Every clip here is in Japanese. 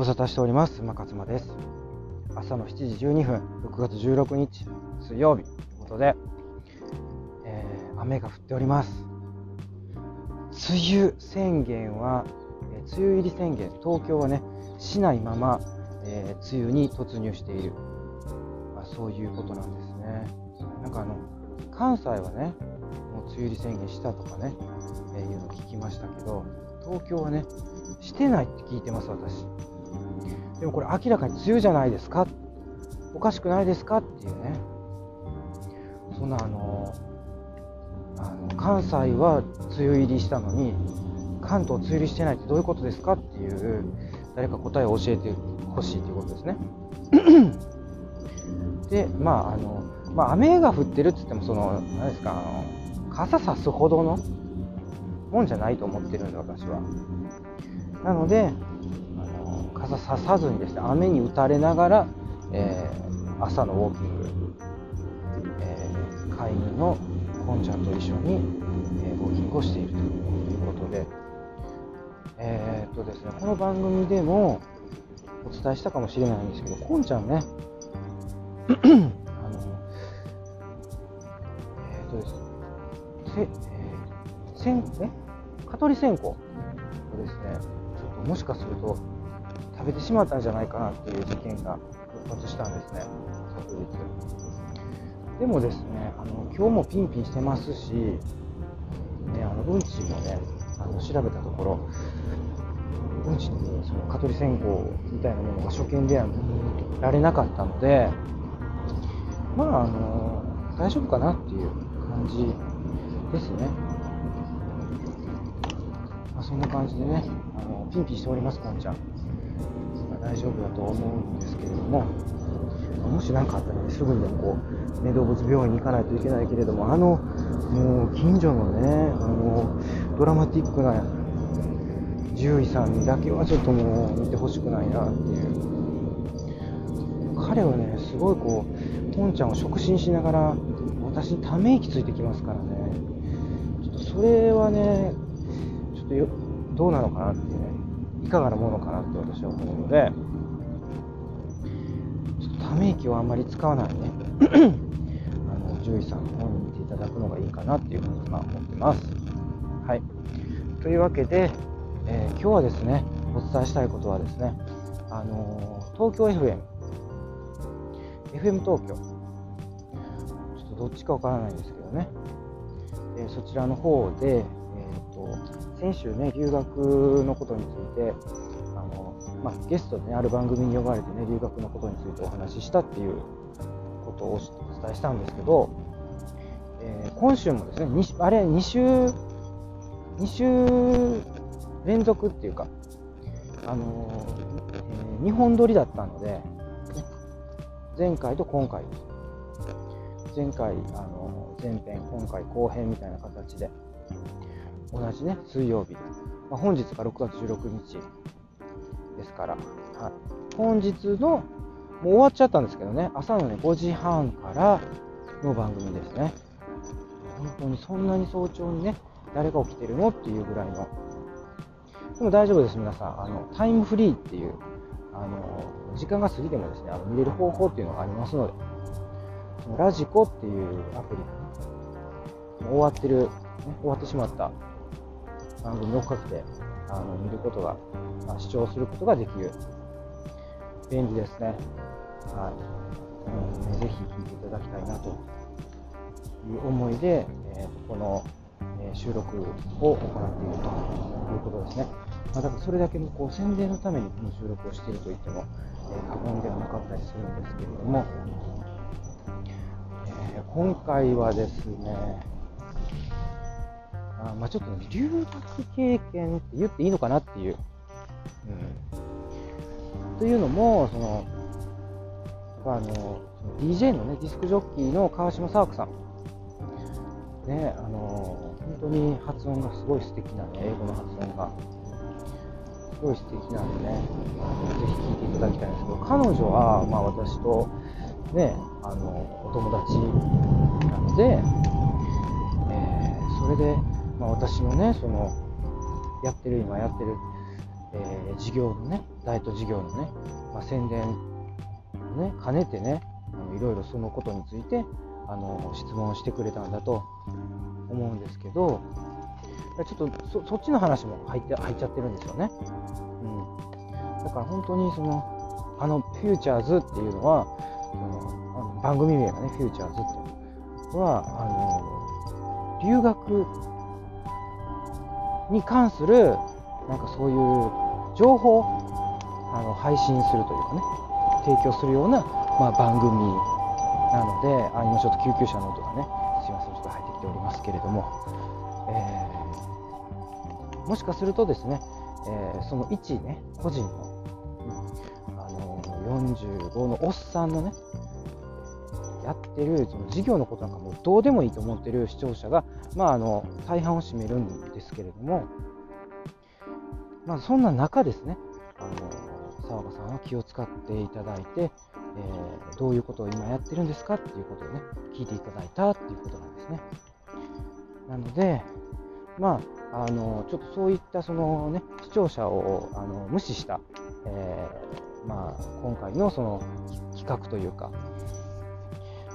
無沙汰しております。馬勝間です。朝の7時12分、6月16日、水曜日ということで、えー、雨が降っております。梅雨宣言は、えー、梅雨入り宣言、東京はね、しないまま、えー、梅雨に突入している、まあ、そういうことなんですね。なんかあの、関西はね、もう梅雨入り宣言したとかね、えいうの聞きましたけど、東京はね、してないって聞いてます、私。でもこれ明らかに梅雨じゃないですかおかしくないですか？っていうね。そんなあの、あの関西は梅雨入りしたのに、関東梅雨入りしてないってどういうことですか？っていう、誰か答えを教えてほしいということですね。で、まあ、あの、まあ、雨が降ってるって言っても、その、何ですか、あの、傘さすほどのもんじゃないと思ってるんで、私は。なので、傘ささずにですね、雨に打たれながら、えー、朝のウォーキング、えー、飼い犬のこんちゃんと一緒に、えー、ウォーキングをしているということで、えー、っとですね、この番組でもお伝えしたかもしれないんですけど、こんちゃんね、あの、えっとですね、せ、えー、せん、え？蚊取り線香をですね、ちょっともしかすると食べてしまったんじゃないかなっていう事件が勃発したんですね、昨日。でもですね、あの今日もピンピンしてますし、ね、あのうんちもね、あの調べたところ、うんちにその蚊取り線香みたいなものが所見では見られなかったので、まあ、あの大丈夫かなっていう感じですね。まあ、そんな感じでねあのピンピンしておりますこんちゃん、大丈夫だと思うんですけれども、もし何かあったら、ね、すぐにでもこう、ね、動物病院に行かないといけないけれどもあのもう近所のねあのドラマティックな獣医さんにだけはちょっともう見てほしくないなっていう。彼はねすごいこうトンちゃんを触診しながら私にため息ついてきますからね。ちょっとそれはねちょっとどうなのかなっていうね。かがなものかなって私は思うのでちょっとため息をあんまり使わないね あの獣医さんの方に見ていただくのがいいかなっていうふうに今思ってます。はい。というわけで、えー、今日はですねお伝えしたいことはですねあのー、東京 FM FM 東京。ちょっとどっちかわからないんですけどね、えー、そちらの方で、えーと先週ね、留学のことについて、あのまあ、ゲストで、ね、ある番組に呼ばれてね、留学のことについてお話ししたっていうことをお伝えしたんですけど、えー、今週もですね、あれ、2週、2週連続っていうか、あのー、えー、2本撮りだったので、前回と今回、前回、あの前編、今回後編みたいな形で、同じね、水曜日。まあ、本日が6月16日ですから、はい、本日の、もう終わっちゃったんですけどね、朝のね、5時半からの番組ですね。本当にそんなに早朝にね、誰が起きてるのっていうぐらいの。でも大丈夫です、皆さん。あの、タイムフリーっていう、あの、時間が過ぎてもですね、あの見れる方法っていうのがありますので、ラジコっていうアプリ、終わってる、ね、終わってしまった番組を追っかけてあの見ることが、まあ、視聴することができる便利ですね。はい。なの、ね、ぜひ聞いていただきたいなという思いで、えー、この、え、収録を行っているということですね。まあ、だからそれだけのこう宣伝のためにこの収録をしていると言っても、えー、過言ではなかったりするんですけれども、えー、今回はですね、あまあ、ちょっと、ね、留学経験って言っていいのかなっていう。うん、というのも、その、あの、DJ のね、ディスクジョッキーの川島沙和さん。ね、あの、本当に発音がすごい素敵なね、英語の発音が。すごい素敵なんでね、ぜひ聴いていただきたいんですけど、彼女は、まあ私と、ね、あの、お友達なので、えー、それで、まあ、私のねそのやってる今やってるえー、事業のねダイエット事業のね、まあ、宣伝をね兼ねてねいろいろそのことについてあの質問してくれたんだと思うんですけどちょっとそっちの話も入って入っちゃってるんですよね。うん、だから本当にそのあのフューチャーズっていうのはそのあの番組名がねフューチャーズっていうのはあの留学に関するなんかそういう情報あの配信するというかね提供するような、まあ、番組なのであ今ちょっと救急車の音がねすいませんちょっと入ってきておりますけれども、えー、もしかするとですね、えー、その一ね個人の、うん、あの45のおっさんのねやってるその事業のことなんかもうどうでもいいと思ってる視聴者が、まあ、あの大半を占めるんですけれども、まあ、そんな中ですね、あの沢子さんは気を使っていただいて、えー、どういうことを今やってるんですかっていうことをね、聞いていただいたっていうことなんですね。なので、まあ、あのちょっとそういったその、ね、視聴者をあの無視した、えー、まあ、今回のその企画というか、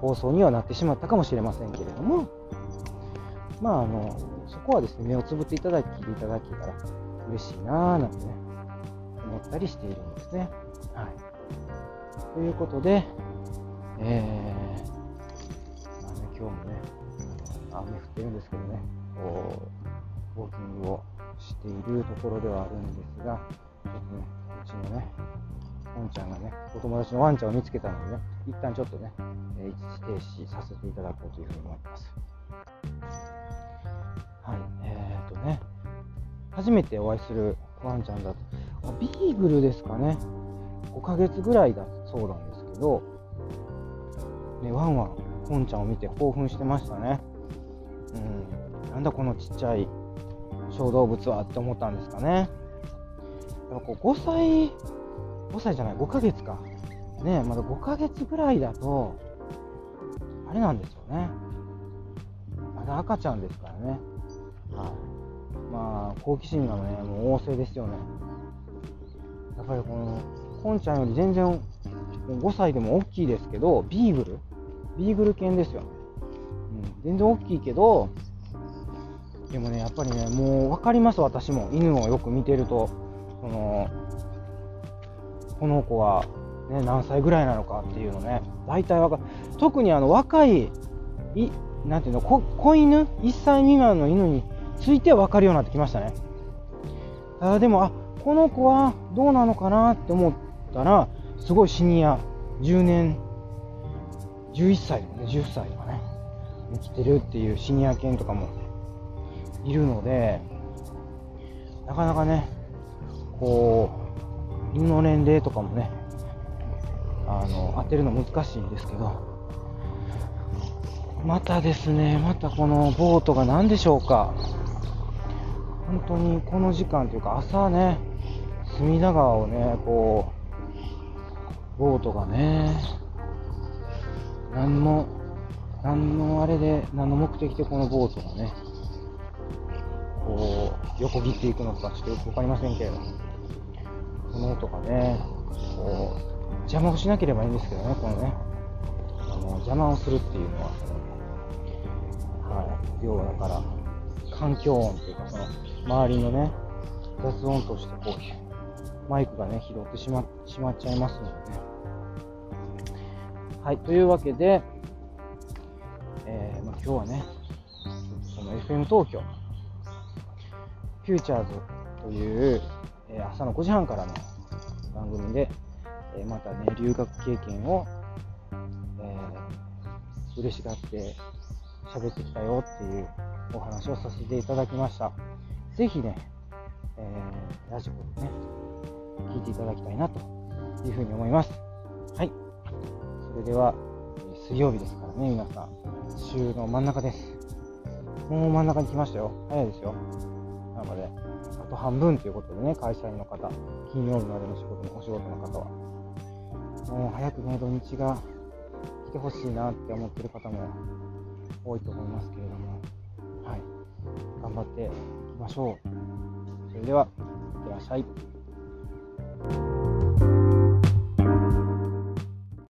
放送にはなってしまったかもしれませんけれども、まあ、あのそこはですね、目をつぶっていただき、いていただけたら嬉しいなぁなんてね、思ったりしているんですね。はい。ということで、えー、まあね、今日もね、雨降ってるんですけどね、こう、ウォーキングをしているところではあるんですが、ちょっとね、うちのね、ポンちゃんがね、お友達のワンちゃんを見つけたのでね、一旦ちょっとね、え一時停止させていただこうというふうに思います。はい、えーとね、初めてお会いするワンちゃんだと、ビーグルですかね、5ヶ月ぐらいだそうなんですけど、ね、ワンワン、ポンちゃんを見て興奮してましたね。うん、なんだこのちっちゃい小動物はって思ったんですかね。やっぱこう5歳、5歳じゃない、5ヶ月か。ねまだ5ヶ月ぐらいだと、あれなんですよね。まだ赤ちゃんですからね。はい、まあ、好奇心がね、もう旺盛ですよね。やっぱりこの、コンちゃんより全然5歳でも大きいですけど、ビーグル？ビーグル犬ですよね。うん、全然大きいけど、でもね、やっぱりね、もう分かります、私も。犬をよく見てると、その、この子は、ね、何歳ぐらいなのかっていうのね、大体分かる。特にあの若い、いなんていうの、子犬、1歳未満の犬について分かるようになってきましたね。あでも、あこの子はどうなのかなって思ったら、すごいシニア、10年、11歳とかね、10歳とかね、生きてるっていうシニア犬とかもいるので、なかなかね、こう、犬の年齢とかもね、あの、当てるの難しいんですけど、またですね、またこのボートが何でしょうか。本当にこの時間というか朝ね、隅田川をね、こう、ボートがね、何の、何のあれで、何の目的でこのボートがね、こう、横切っていくのかちょっとよくわかりませんけれども、この音がね、こう、邪魔をしなければいいんですけどね、このね、あの邪魔をするっていうのは、はい、要はだから、環境音というか、その、周りのね、雑音としてこう、マイクがね、拾ってしましまっちゃいますのでね。はい、というわけで、えー、まあ、今日はね、その FM 東京、フューチャーズという、朝の5時半からの番組で、え、またね、留学経験を、えー、嬉しがって喋ってきたよっていうお話をさせていただきました。ぜひね、えー、ラジオでね、聞いていただきたいなというふうに思います。はい。それでは、水曜日ですからね、皆さん。週の真ん中です。もう真ん中に来ましたよ。早いですよ。なので、あと半分ということでね、会社員の方、金曜日までの仕事のお仕事の方は、もう早くね、土日が来てほしいなって思ってる方も多いと思いますけれども、はい。頑張っていきましょう。それでは、いってらっしゃい。